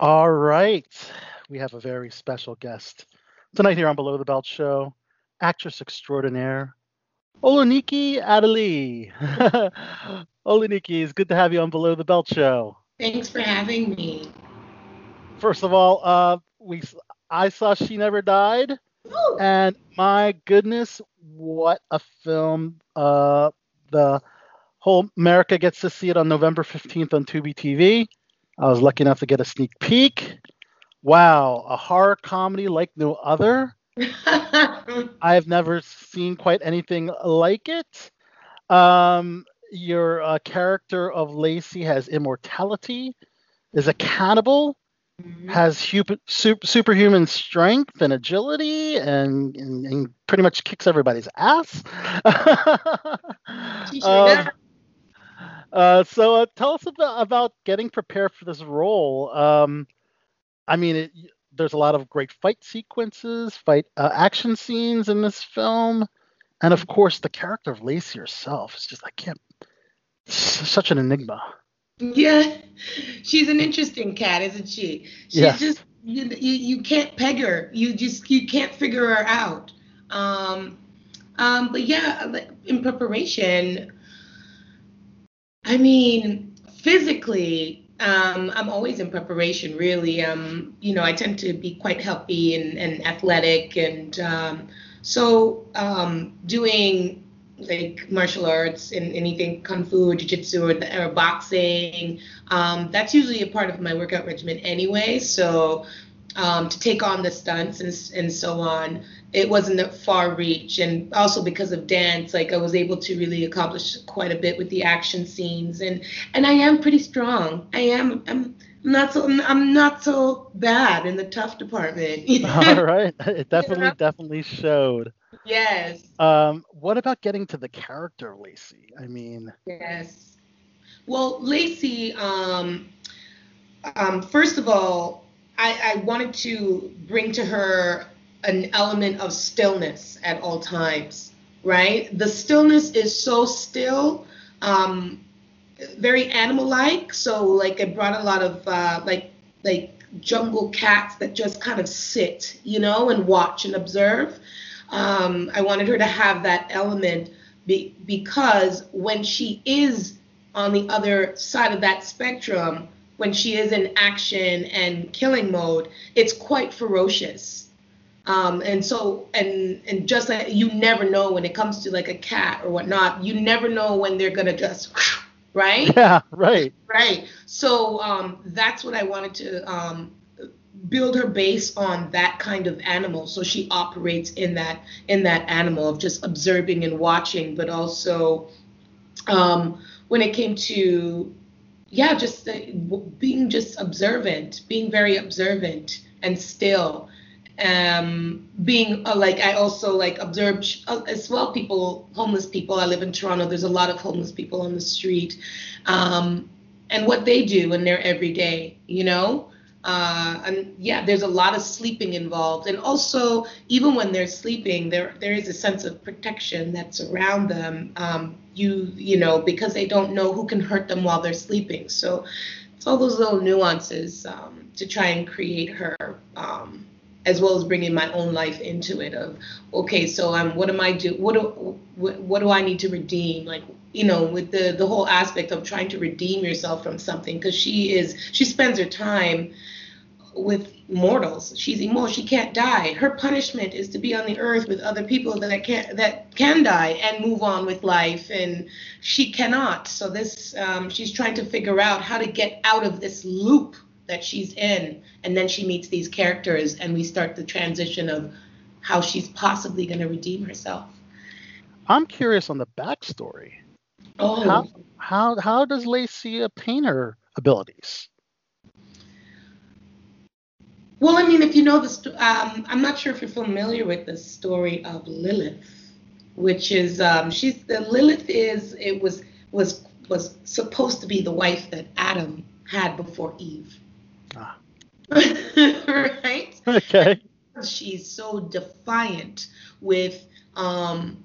All right. We have a very special guest tonight here on Below the Belt Show, actress extraordinaire, Olunike Adeliyi. Olunique, it's good to have you on Below the Belt Show. Thanks for having me. First of all, uh, we I saw She Never Died, Ooh. and my goodness, what a film! Uh, the whole America gets to see it on November 15th on Tubi TV. I was lucky enough to get a sneak peek. Wow, a horror comedy like no other. I have never seen quite anything like it. Um, your uh, character of Lacey has immortality, is a cannibal, has hu- super, superhuman strength and agility, and, and, and pretty much kicks everybody's ass. Um. Uh, so uh, tell us about, about getting prepared for this role. Um, I mean, it, there's a lot of great fight sequences, fight uh, action scenes in this film, and of course the character of Lacey herself is just I can't. Such an enigma. Yeah, she's an interesting cat, isn't she? She's Yes. just you, you can't peg her. You just you can't figure her out. Um, um, but yeah, in preparation, I mean, physically, um, I'm always in preparation. Really, um, you know, I tend to be quite healthy and, and athletic, and um, so um, doing like martial arts and anything kung fu, jiu-jitsu, or, or boxing. Um, that's usually a part of my workout regimen anyway. So um, to take on the stunts and, and so on, it wasn't a far reach. And also because of dance, like I was able to really accomplish quite a bit with the action scenes. And and I am pretty strong. I am. I'm not so. I'm not so bad in the tough department. All right, it definitely Yeah. definitely showed. yes. Um, what about getting to the character Lacey? I mean, Yes. Well, Lacey, um, um, first of all, I, I wanted to bring to her an element of stillness at all times, right? The stillness is so still, um, very animal-like. So, like, it brought a lot of uh, like like jungle cats that just kind of sit, you know, and watch and observe. Um, I wanted her to have that element be, because when she is on the other side of that spectrum, when she is in action and killing mode, it's quite ferocious. Um, and so, and and just like you never know when it comes to like a cat or whatnot, you never know when they're gonna just, right? yeah, right. Right. So um, that's what I wanted to um, build her base on that kind of animal. So she operates in that in that animal of just observing and watching, but also um, when it came to yeah, just uh, being just observant, being very observant and still. Um, being uh, like I also like observed uh, as well people, homeless people. I live in Toronto. There's a lot of homeless people on the street, um, and what they do in their everyday, you know. Uh, and yeah, there's a lot of sleeping involved, and also even when they're sleeping, there there is a sense of protection that's around them. Um, you you know because they don't know who can hurt them while they're sleeping. So it's all those little nuances um, to try and create her, um, as well as bringing my own life into it. Of okay, so um, what am I do? What do what, what do I need to redeem? Like you know, with the the whole aspect of trying to redeem yourself from something, because she is she spends her time with mortals. She's immortal. She can't die. Her punishment is to be on the earth with other people that can that can die and move on with life, and she cannot. So this, um, she's trying to figure out how to get out of this loop that she's in, and then she meets these characters, and we start the transition of how she's possibly going to redeem herself. I'm curious on the backstory. Oh, How how how does Lacey obtain her abilities? Well, I mean, if you know the, sto- um, I'm not sure if you're familiar with the story of Lilith, which is um, she's the Lilith is it was was was supposed to be the wife that Adam had before Eve, Ah. right? Okay. She's so defiant with um,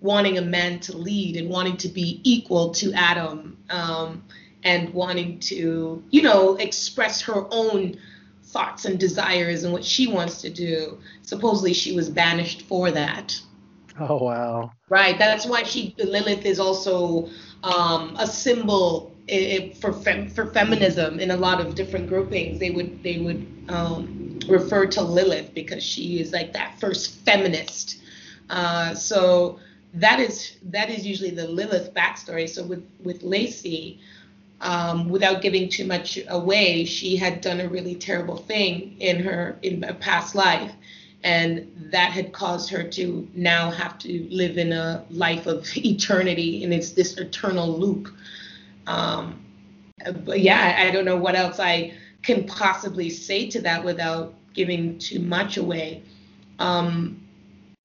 wanting a man to lead and wanting to be equal to Adam. Um, and wanting to, you know, express her own thoughts and desires and what she wants to do. Supposedly she was banished for that. Oh wow. Right. That's why she Lilith is also um, a symbol for fem, for feminism in a lot of different groupings. They would they would um, refer to Lilith because she is like that first feminist. Uh, so that is that is usually the Lilith backstory. So with with Lacey, um, without giving too much away, she had done a really terrible thing in her in a past life, and that had caused her to now have to live in a life of eternity, and it's this eternal loop. Um, but yeah, I don't know what else I can possibly say to that without giving too much away. Um,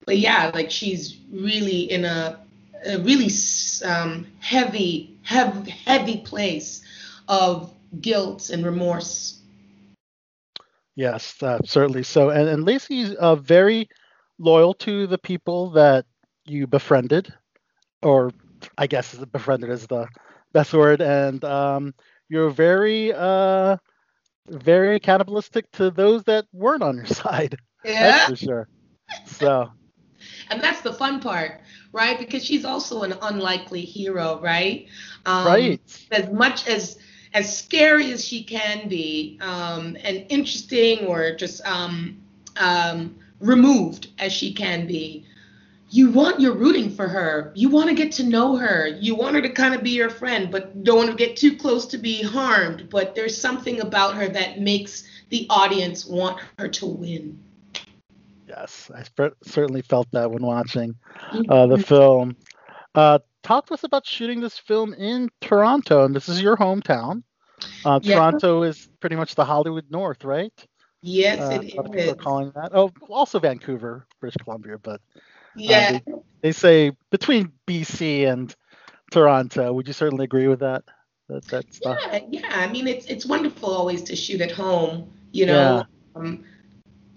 but yeah, like she's really in a, a really um, heavy, heavy, heavy place of guilt and remorse. Yes, uh, certainly so. And, and Lacey's uh, very loyal to the people that you befriended, or I guess befriended is the best word. And um, you're very, uh, very cannibalistic to those that weren't on your side. Yeah. That's for sure. So. And that's the fun part, right? Because she's also an unlikely hero, right? Um, right. As much as as scary as she can be, um, and interesting or just um, um, removed as she can be, you want you're rooting for her. You want to get to know her. You want her to kind of be your friend, but don't want to get too close to be harmed. But there's something about her that makes the audience want her to win. Yes, I certainly felt that when watching uh, the mm-hmm. film. Uh, talk to us about shooting this film in Toronto, and this is your hometown. Uh, yeah. Toronto is pretty much the Hollywood North, right? Yes, uh, it is. calling that. Oh, also Vancouver, British Columbia, but uh, yeah, they, they, say between BC and Toronto. Would you certainly agree with that? That that's yeah, yeah. I mean, it's it's wonderful always to shoot at home. You know, yeah. um,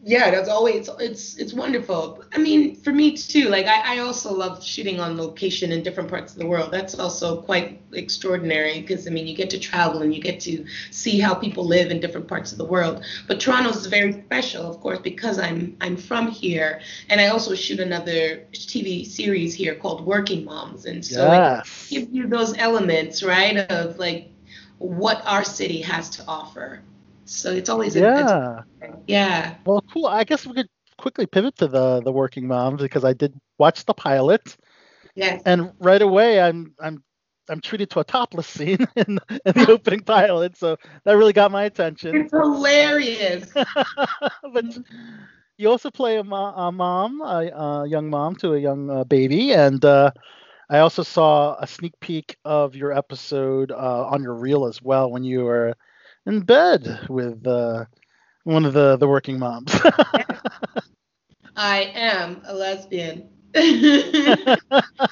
yeah, that's always it's it's wonderful. I mean, for me too. Like I, I also love shooting on location in different parts of the world. That's also quite extraordinary because I mean you get to travel and you get to see how people live in different parts of the world. But Toronto is very special, of course, because I'm I'm from here, and I also shoot another TV series here called Working Moms, and so yes. it gives you those elements, right, of like what our city has to offer. So it's always yeah, a, yeah. Well, cool. I guess we could quickly pivot to the the working moms because I did watch the pilot. Yes. And right away, I'm I'm I'm treated to a topless scene in, in the opening pilot, so that really got my attention. It's hilarious. but you also play a, mo- a mom, a, a, young mom to a young uh, baby, and uh, I also saw a sneak peek of your episode uh, on your reel as well when you were in bed with uh, one of the the working moms. I am a lesbian, and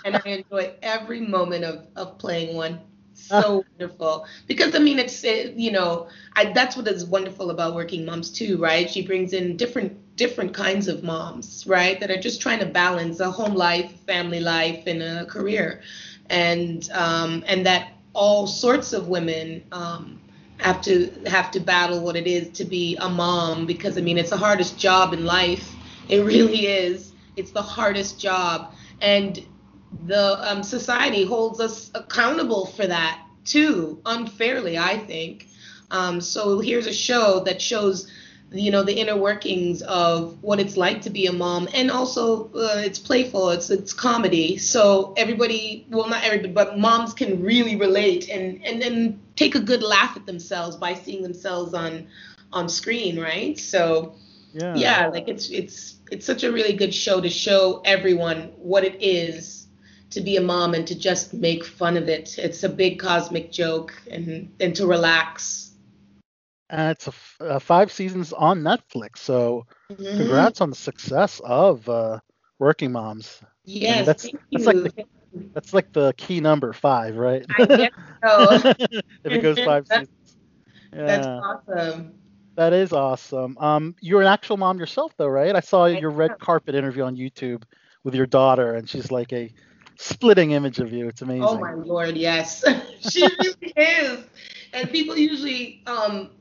I enjoy every moment of of playing one. So wonderful because I mean it's it, you know I, that's what is wonderful about working moms too, right? She brings in different different kinds of moms, right, that are just trying to balance a home life, family life, and a career, and um, and that all sorts of women um, have to have to battle what it is to be a mom because I mean it's the hardest job in life. It really is. It's the hardest job, and the um, society holds us accountable for that too, unfairly, I think. Um, so here's a show that shows you know the inner workings of what it's like to be a mom and also uh, it's playful it's it's comedy. So everybody well not everybody but moms can really relate and and and take a good laugh at themselves by seeing themselves on on screen right? So yeah. yeah like it's it's it's such a really good show to show everyone what it is to be a mom and to just make fun of it. It's a big cosmic joke and and to relax and it's a, a five seasons on Netflix. So mm-hmm. congrats on the success of uh, Working Moms. Yes, I mean, that's that's like the, that's like the key number five, right? I guess so. if it goes five seasons. Yeah. That's awesome. That is awesome. Um, you're an actual mom yourself, though, right? I saw your red carpet interview on YouTube with your daughter, and she's like a splitting image of you. It's amazing. Oh my lord, yes, she really is. And people usually, um,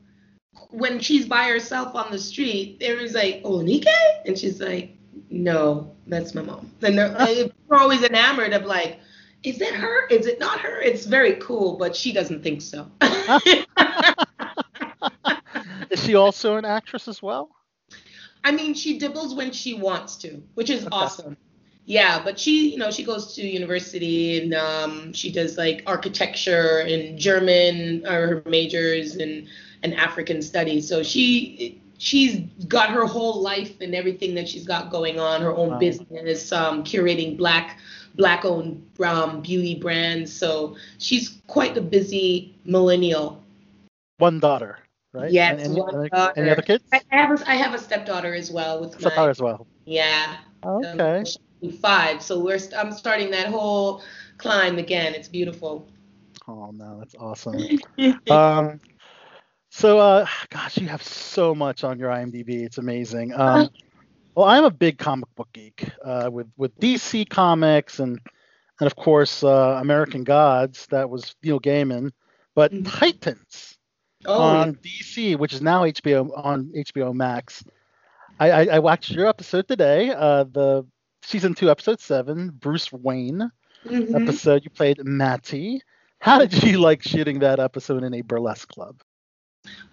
when she's by herself on the street, they're always like, "Oh, Nike," and she's like, "No, that's my mom." And they're, they're always enamored of like, "Is it her? Is it not her?" It's very cool, but she doesn't think so. is she also an actress as well? I mean, she dibbles when she wants to, which is okay. awesome. Yeah, but she, you know, she goes to university and um, she does like architecture and German are her majors and and African studies. So she she's got her whole life and everything that she's got going on, her own wow. business, um, curating black black owned um, beauty brands. So she's quite a busy millennial. One daughter, right? Yes, any, one any, daughter. Any other kids? I have a, I have a stepdaughter as well with stepdaughter my, as well. Yeah. Okay. Um, five, so we're I'm starting that whole climb again. It's beautiful. Oh no, that's awesome. um, so, uh, gosh, you have so much on your IMDb. It's amazing. Um, well, I'm a big comic book geek uh, with with DC Comics and and of course uh, American Gods. That was Neil Gaiman, but mm-hmm. Titans oh, on. DC, which is now HBO on HBO Max. I, I, I watched your episode today, uh, the season two, episode seven, Bruce Wayne mm-hmm. episode. You played Matty. How did you like shooting that episode in a burlesque club?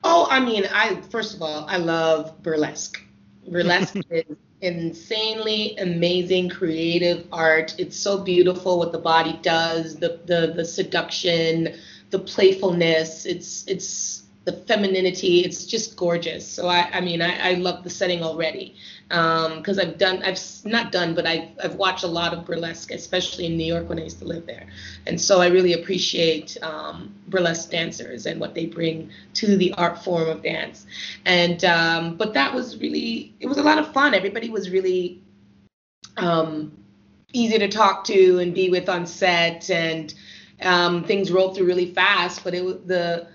Oh, I mean, I first of all, I love burlesque. Burlesque is insanely amazing creative art. It's so beautiful what the body does, the the the seduction, the playfulness. It's it's the femininity. It's just gorgeous. So I I mean, I, I love the setting already because um, I've done, I've not done, but I've, I've watched a lot of burlesque, especially in New York when I used to live there. And so I really appreciate um, burlesque dancers and what they bring to the art form of dance. And, um, but that was really, it was a lot of fun. Everybody was really um, easy to talk to and be with on set and um, things rolled through really fast, but it was the,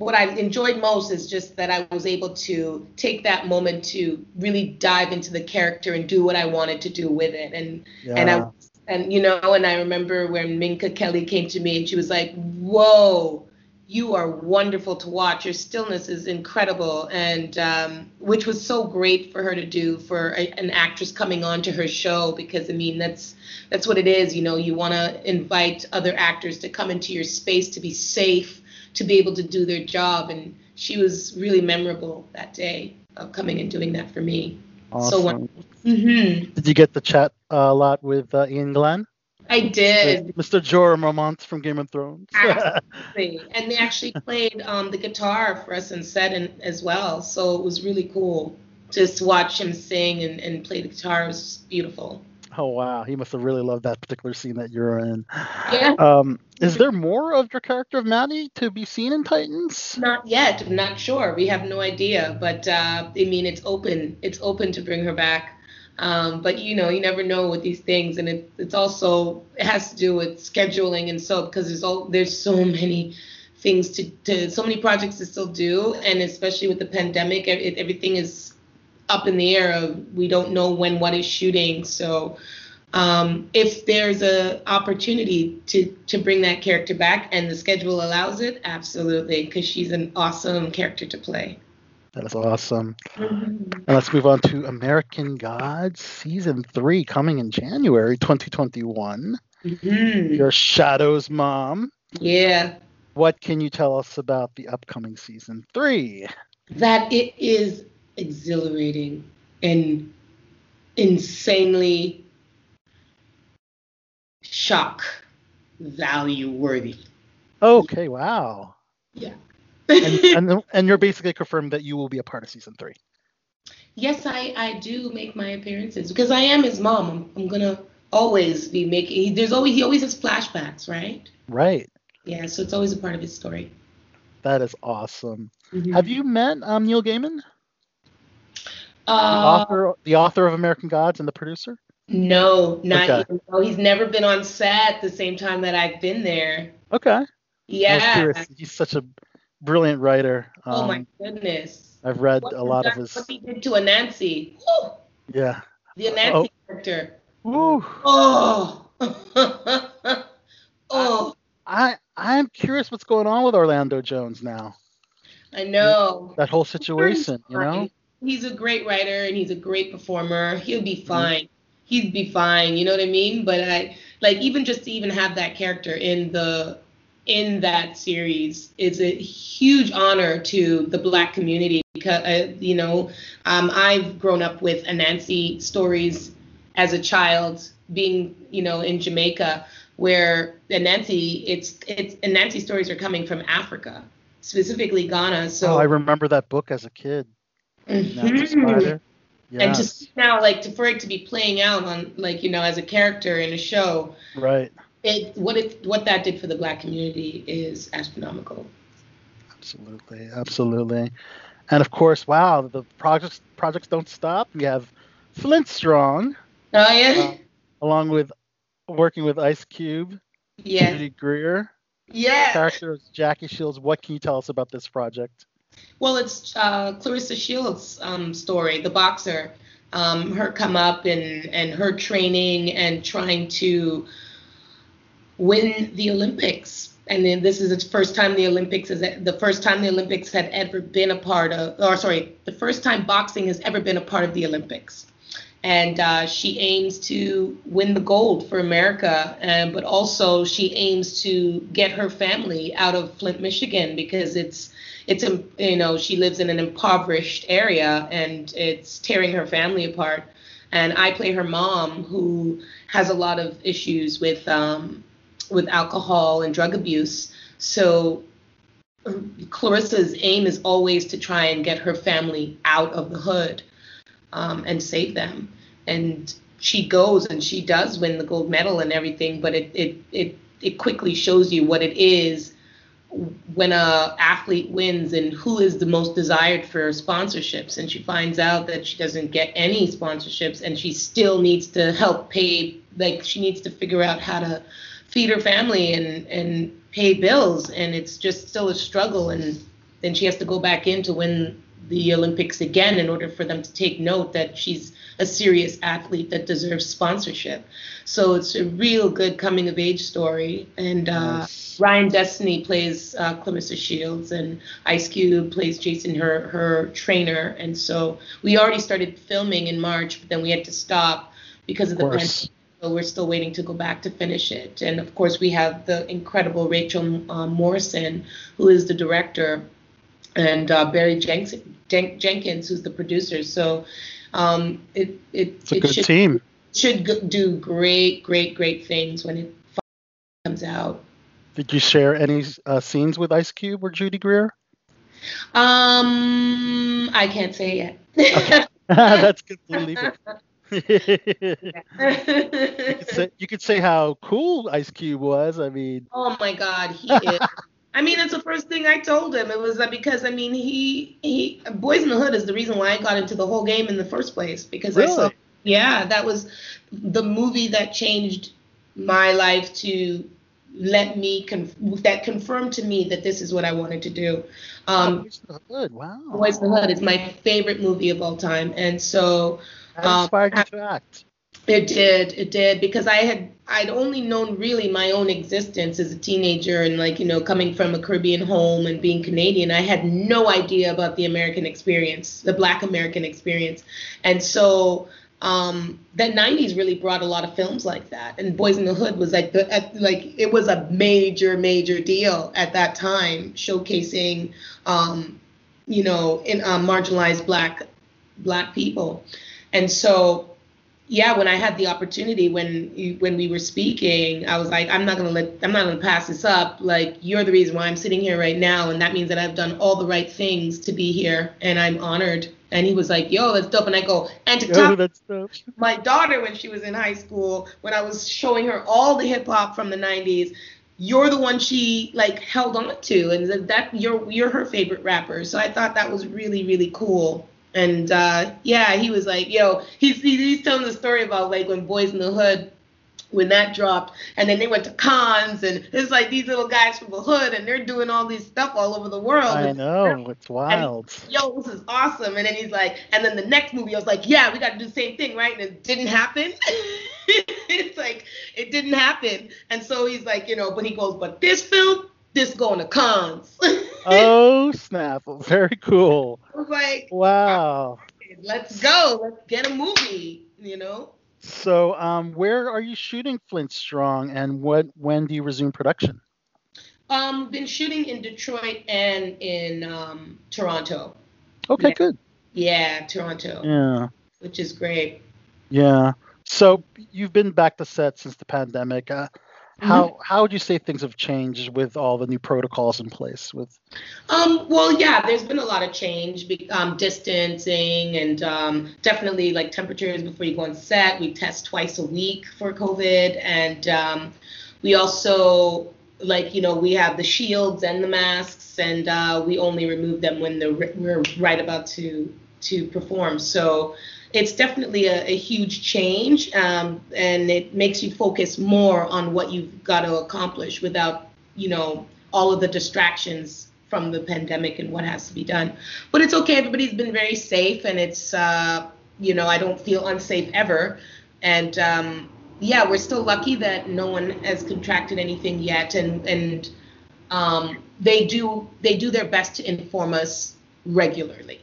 what I enjoyed most is just that I was able to take that moment to really dive into the character and do what I wanted to do with it. And yeah. and I and you know, and I remember when Minka Kelly came to me and she was like, "Whoa, you are wonderful to watch. Your stillness is incredible," and um, which was so great for her to do for a, an actress coming on to her show because I mean that's that's what it is. You know, you want to invite other actors to come into your space to be safe to be able to do their job. And she was really memorable that day of coming and doing that for me. Awesome. So mm-hmm. Did you get to chat a lot with uh, Iain Glen? I did. Mr. Jorah Mormont from Game of Thrones. Absolutely. and they actually played um, the guitar for us in set and, as well. So it was really cool. Just watch him sing and, and play the guitar it was beautiful. Oh wow, he must have really loved that particular scene that you're in. Yeah. Um, is there more of your character of Maddie to be seen in Titans? Not yet. I'm not sure. We have no idea, but uh, I mean, it's open. It's open to bring her back. Um, but you know, you never know with these things, and it, it's also it has to do with scheduling and so because there's all there's so many things to, to so many projects to still do, and especially with the pandemic, it, everything is up in the air of we don't know when what is shooting. So um, if there's a opportunity to to bring that character back and the schedule allows it, absolutely, because she's an awesome character to play. That is awesome. Mm-hmm. And let's move on to American Gods season three coming in January 2021. Mm-hmm. Your Shadow's mom. Yeah. What can you tell us about the upcoming season three? That it is exhilarating and insanely shock value worthy. Okay, wow. Yeah. and, and, and you're basically confirmed that you will be a part of season three. Yes, I I do make my appearances because I am his mom. I'm, I'm gonna always be making. There's always he always has flashbacks, right? Right. Yeah, so it's always a part of his story. That is awesome. Mm-hmm. Have you met um, Neil Gaiman? Uh, the author, the author of American Gods, and the producer. No, not okay. even. Oh, he's never been on set at the same time that I've been there. Okay. Yeah. He's such a brilliant writer. Um, oh my um, goodness. I've read what a lot of his. What he did to Anansi. Yeah. The Anansi oh. character. Woo. Oh. oh. I I'm curious what's going on with Orlando Jones now. I know. That whole situation, you know? He's a great writer and he's a great performer. He'll be fine. Mm-hmm. He'd be fine, you know what I mean? But I like even just to even have that character in the in that series is a huge honor to the black community because uh, you know um, I've grown up with Anansi stories as a child being you know in Jamaica where Anansi it's it's Anansi stories are coming from Africa specifically Ghana so oh, I remember that book as a kid mm-hmm. yes. and just now like to, for it to be playing out on like you know as a character in a show right it what it what that did for the black community is astronomical. Absolutely, absolutely, and of course, wow, the projects projects don't stop. We have Flint Strong. Oh yeah. Uh, along with working with Ice Cube. Yeah. Judy Greer. Yeah. Character is Jackie Shields. What can you tell us about this project? Well, it's uh, Claressa Shields' um, story, the boxer. Um, her come up and and her training and trying to win the Olympics. And then this is the first time the Olympics is the first time the Olympics had ever been a part of, or sorry, the first time boxing has ever been a part of the Olympics. And uh, she aims to win the gold for America, and, but also she aims to get her family out of Flint, Michigan, because it's it's you know she lives in an impoverished area and it's tearing her family apart. And I play her mom, who has a lot of issues with um, with alcohol and drug abuse. So Claressa's aim is always to try and get her family out of the hood um, and save them. And she goes and she does win the gold medal and everything, but it it it it quickly shows you what it is when a athlete wins and who is the most desired for sponsorships and she finds out that she doesn't get any sponsorships and she still needs to help pay like she needs to figure out how to feed her family and and pay bills and it's just still a struggle and then she has to go back in to win the Olympics again in order for them to take note that she's a serious athlete that deserves sponsorship. So it's a real good coming of age story. And uh. Ryan Destiny plays uh, Claressa Shields, and Ice Cube plays Jason, her her trainer. And so we already started filming in March, but then we had to stop because of, of the pandemic so we're still waiting to go back to finish it. And of course, we have the incredible Rachel uh, Morrison, who is the director, and uh, Barry Jenkins, Jenkins, who's the producer. So um, it it, it's a it good should, team. Should do great, great, great things when it comes out. Did you share any uh, scenes with Ice Cube or Judy Greer? Um, I can't say yet. okay. That's good. We'll leave it. you, could say, you could say how cool Ice Cube was. I mean, oh my God, he is. I mean, that's the first thing I told him. It was that because I mean, he he Boyz n the Hood is the reason why I got into the whole game in the first place because really? I saw. Yeah, that was the movie that changed my life to let me conf- that confirmed to me that this is what I wanted to do. Um, Boyz n the Hood, wow. Boyz n the Hood is my favorite movie of all time, and so that inspired um, you to act. It did, it did, because I had I'd only known really my own existence as a teenager and like, you know, coming from a Caribbean home and being Canadian, I had no idea about the American experience, the black American experience. And so um, the 90s really brought a lot of films like that. And Boyz n the Hood was like the at, like it was a major major deal at that time showcasing um, you know in uh, marginalized black black people. And so, yeah, when I had the opportunity when you, when we were speaking, I was like, I'm not gonna let, I'm not gonna pass this up. Like, you're the reason why I'm sitting here right now, and that means that I've done all the right things to be here, and I'm honored. And he was like, Yo, that's dope. And I go, and to top, that's my daughter when she was in high school, when I was showing her all the hip hop from the '90s, you're the one she like held on to, and that you're you're her favorite rapper. So I thought that was really really cool. And uh, yeah, he was like, yo, he's, he's telling the story about like when Boyz n the Hood, when that dropped, and then they went to cons, and it's like these little guys from the hood, and they're doing all these stuff all over the world. I know, it's wild. yo, this is awesome. And then he's like, and then the next movie, I was like, yeah, we got to do the same thing, right? And it didn't happen. it's like it didn't happen. And so he's like, you know, but he goes, but this film, this going to cons. oh snap! Very cool. I was like, wow. Let's go. Let's get a movie. You know. So, um, where are you shooting Flint Strong, and what when do you resume production? Um, been shooting in Detroit and in um, Toronto. Okay, yeah. good. Yeah, Toronto. Yeah. Which is great. Yeah. So you've been back to set since the pandemic. Uh, how mm-hmm. how would you say things have changed with all the new protocols in place? With um, well, yeah, there's been a lot of change, um, distancing, and um, definitely like temperatures before you go on set. We test twice a week for COVID, and um, we also like you know we have the shields and the masks, and uh, we only remove them when the, we're right about to to perform. So it's definitely a, a huge change, um, and it makes you focus more on what you've got to accomplish without, you know, all of the distractions from the pandemic and what has to be done. But it's okay. Everybody's been very safe, and it's, uh, you know, I don't feel unsafe ever. And um, yeah, we're still lucky that no one has contracted anything yet, and and um, they do they do their best to inform us regularly.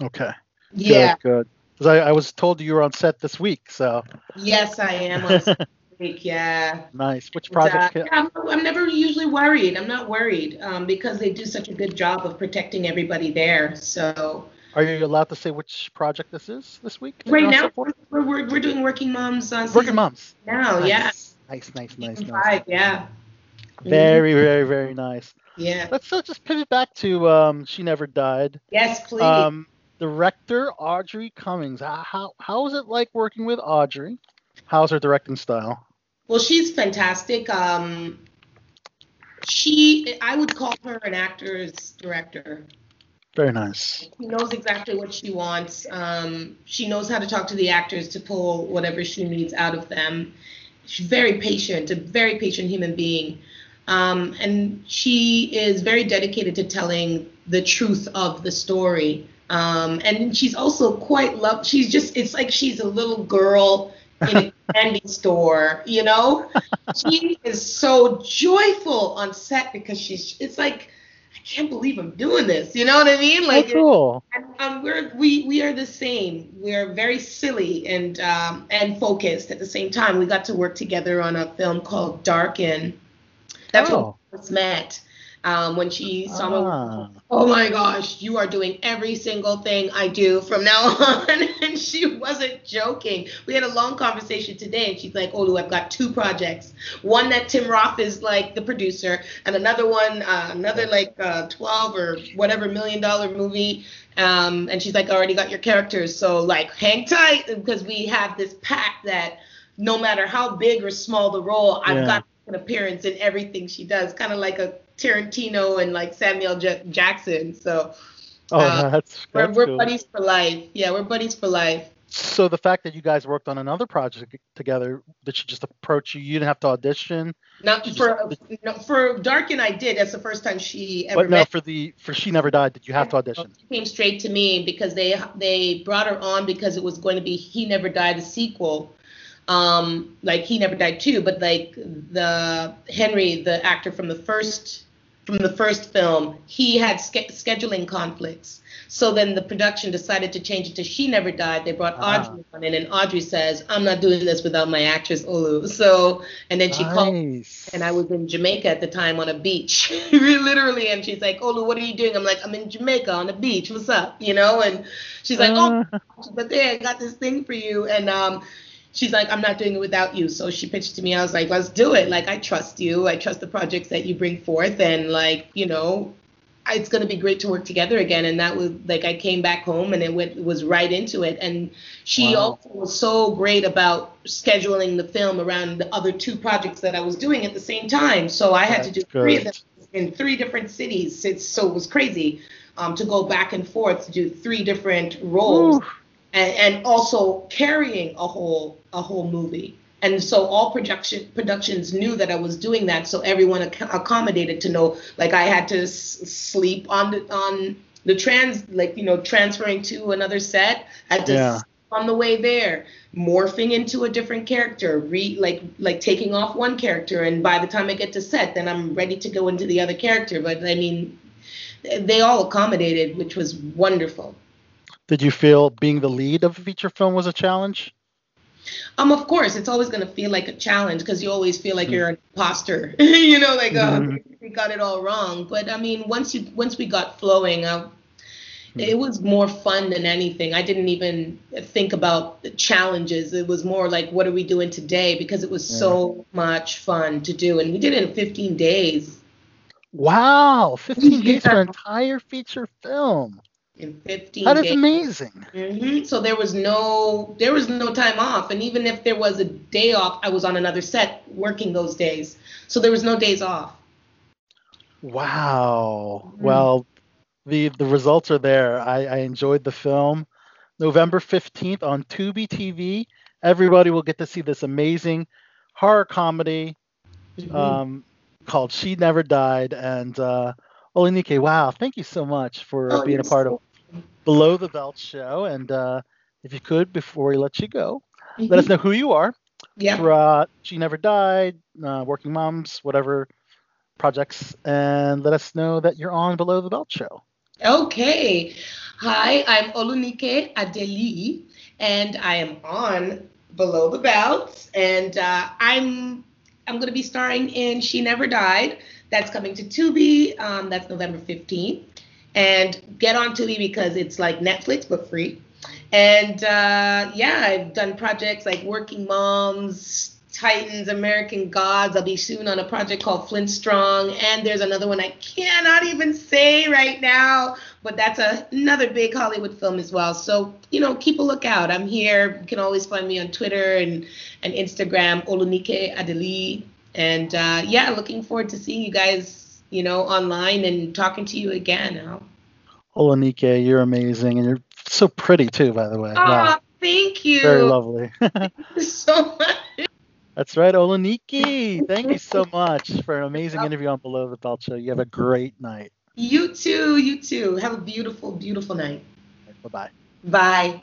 Okay. Yeah. Good. good because I, I, was told you were on set this week. So yes, I am on week. Yeah. Nice. Which project? Uh, I'm, I'm, never usually worried. I'm not worried um, because they do such a good job of protecting everybody there. So. Are you allowed to say which project this is this week? Right now, we're, we're, we're doing Working Moms on Working Moms. Now, nice. yeah. Nice, nice, nice, nice. Five, yeah. Very, very, very nice. Yeah. Let's uh, just pivot back to um, She Never Died. Yes, please. Um, director Audrey Cummings. How how is it like working with Audrey? How's her directing style? Well, she's fantastic. Um, she, I would call her an actor's director. Very nice. She knows exactly what she wants. Um, she knows how to talk to the actors to pull whatever she needs out of them. She's very patient, a very patient human being. Um, and she is very dedicated to telling the truth of the story. Um, and she's also quite love. She's just it's like she's a little girl in a candy store, you know. she is so joyful on set because she's. It's like I can't believe I'm doing this. You know what I mean? Like oh, cool. And, um, we're we we are the same. We're very silly and um, and focused at the same time. We got to work together on a film called Darken. That's oh. when we first met um, when she saw ah. me. Oh my gosh, you are doing every single thing I do from now on. and she wasn't joking. We had a long conversation today, and she's like, Olu, I've got two projects. One that Tim Roth is like the producer, and another one, uh, another like uh, 12 or whatever million dollar movie. Um, and she's like, I already got your characters. So, like, hang tight because we have this pact that no matter how big or small the role, I've got an appearance in everything she does, kind of like a Tarantino and like Samuel J- Jackson. So oh, uh, that's, that's we're, we're buddies for life. Yeah, we're buddies for life. So the fact that you guys worked on another project together, did she just approach you? You didn't have to audition. Not for just, no, for Darken, I did. That's the first time she ever. But no, met. for the for She Never Died, did you have to audition? She came straight to me because they they brought her on because it was going to be He Never Died, the sequel um like he never died too but like the henry the actor from the first from the first film he had ske- scheduling conflicts. So then the production decided to change it to she never died. They brought uh-huh. audrey on in and audrey says i'm not doing this without my actress olu. So and then she nice. called and i was in jamaica at the time on a beach. Literally and she's like olu what are you doing? I'm like i'm in jamaica on a beach. What's up? You know and she's like uh. oh but there i got this thing for you. And um she's like, I'm not doing it without you. So she pitched to me. I was like, let's do it. Like, I trust you. I trust the projects that you bring forth. And, like, you know, it's going to be great to work together again. And that was like, I came back home and it went, was right into it. And she wow. also was so great about scheduling the film around the other two projects that I was doing at the same time. So I had That's to do good. three of them in three different cities. It's, so it was crazy um, to go back and forth to do three different roles. Ooh and, and also carrying a whole a whole movie. And so all production productions knew that I was doing that, so everyone ac- accommodated to know. Like I had to s- sleep on the on the trans, like you know, transferring to another set. I had to yeah. on the way there, morphing into a different character, re like like taking off one character, and by the time I get to set, then I'm ready to go into the other character. But I mean, they all accommodated, which was wonderful. Did you feel being the lead of a feature film was a challenge? Um, of course, it's always going to feel like a challenge because you always feel like mm-hmm. you're an imposter. you know, like oh, mm-hmm. we got it all wrong. But I mean, once you once we got flowing, uh, mm-hmm. it was more fun than anything. I didn't even think about the challenges. It was more like, what are we doing today? Because it was yeah. so much fun to do, and we did it in 15 days. Wow, 15 yeah. days for an entire feature film in 15 that is days. amazing. Mm-hmm. so there was no there was no time off. And even if there was a day off i was on another set working those days. So there was no days off. Wow. Mm-hmm. well the the results are there. I, I enjoyed the film. November 15th on tubi tv everybody will get to see this amazing horror comedy mm-hmm. um, called she never died. And uh, Olunike, wow, thank you so much for oh, being a part so of Below the Belt show. And uh, if you could, before we let you go, mm-hmm. let us know who you are. Yeah. For, uh, she Never Died, uh, Working Moms, whatever projects, and let us know that you're on Below the Belt show. Okay. Hi, I'm Olunike Adeliyi, and I am on Below the Belt, and uh, I'm I'm going to be starring in She Never Died. That's coming to Tubi. Um, that's November 15th. And get on Tubi because it's like Netflix but free. And uh, yeah, I've done projects like Working Moms, Titans, American Gods. I'll be soon on a project called Flint Strong. And there's another one I cannot even say right now, but that's a, another big Hollywood film as well. So, you know, keep a lookout. I'm here. You can always find me on Twitter and, and Instagram, Olunike Adeliyi. And uh, yeah, looking forward to seeing you guys, you know, online and talking to you again. Al. Olunike, you're amazing, and you're so pretty too, by the way. Oh, wow. thank you. Very lovely. thank you so much. That's right, Olunike. Thank you so much for an amazing interview on Below the Belt Show. You have a great night. You too. You too. Have a beautiful, beautiful night. Bye-bye. Bye.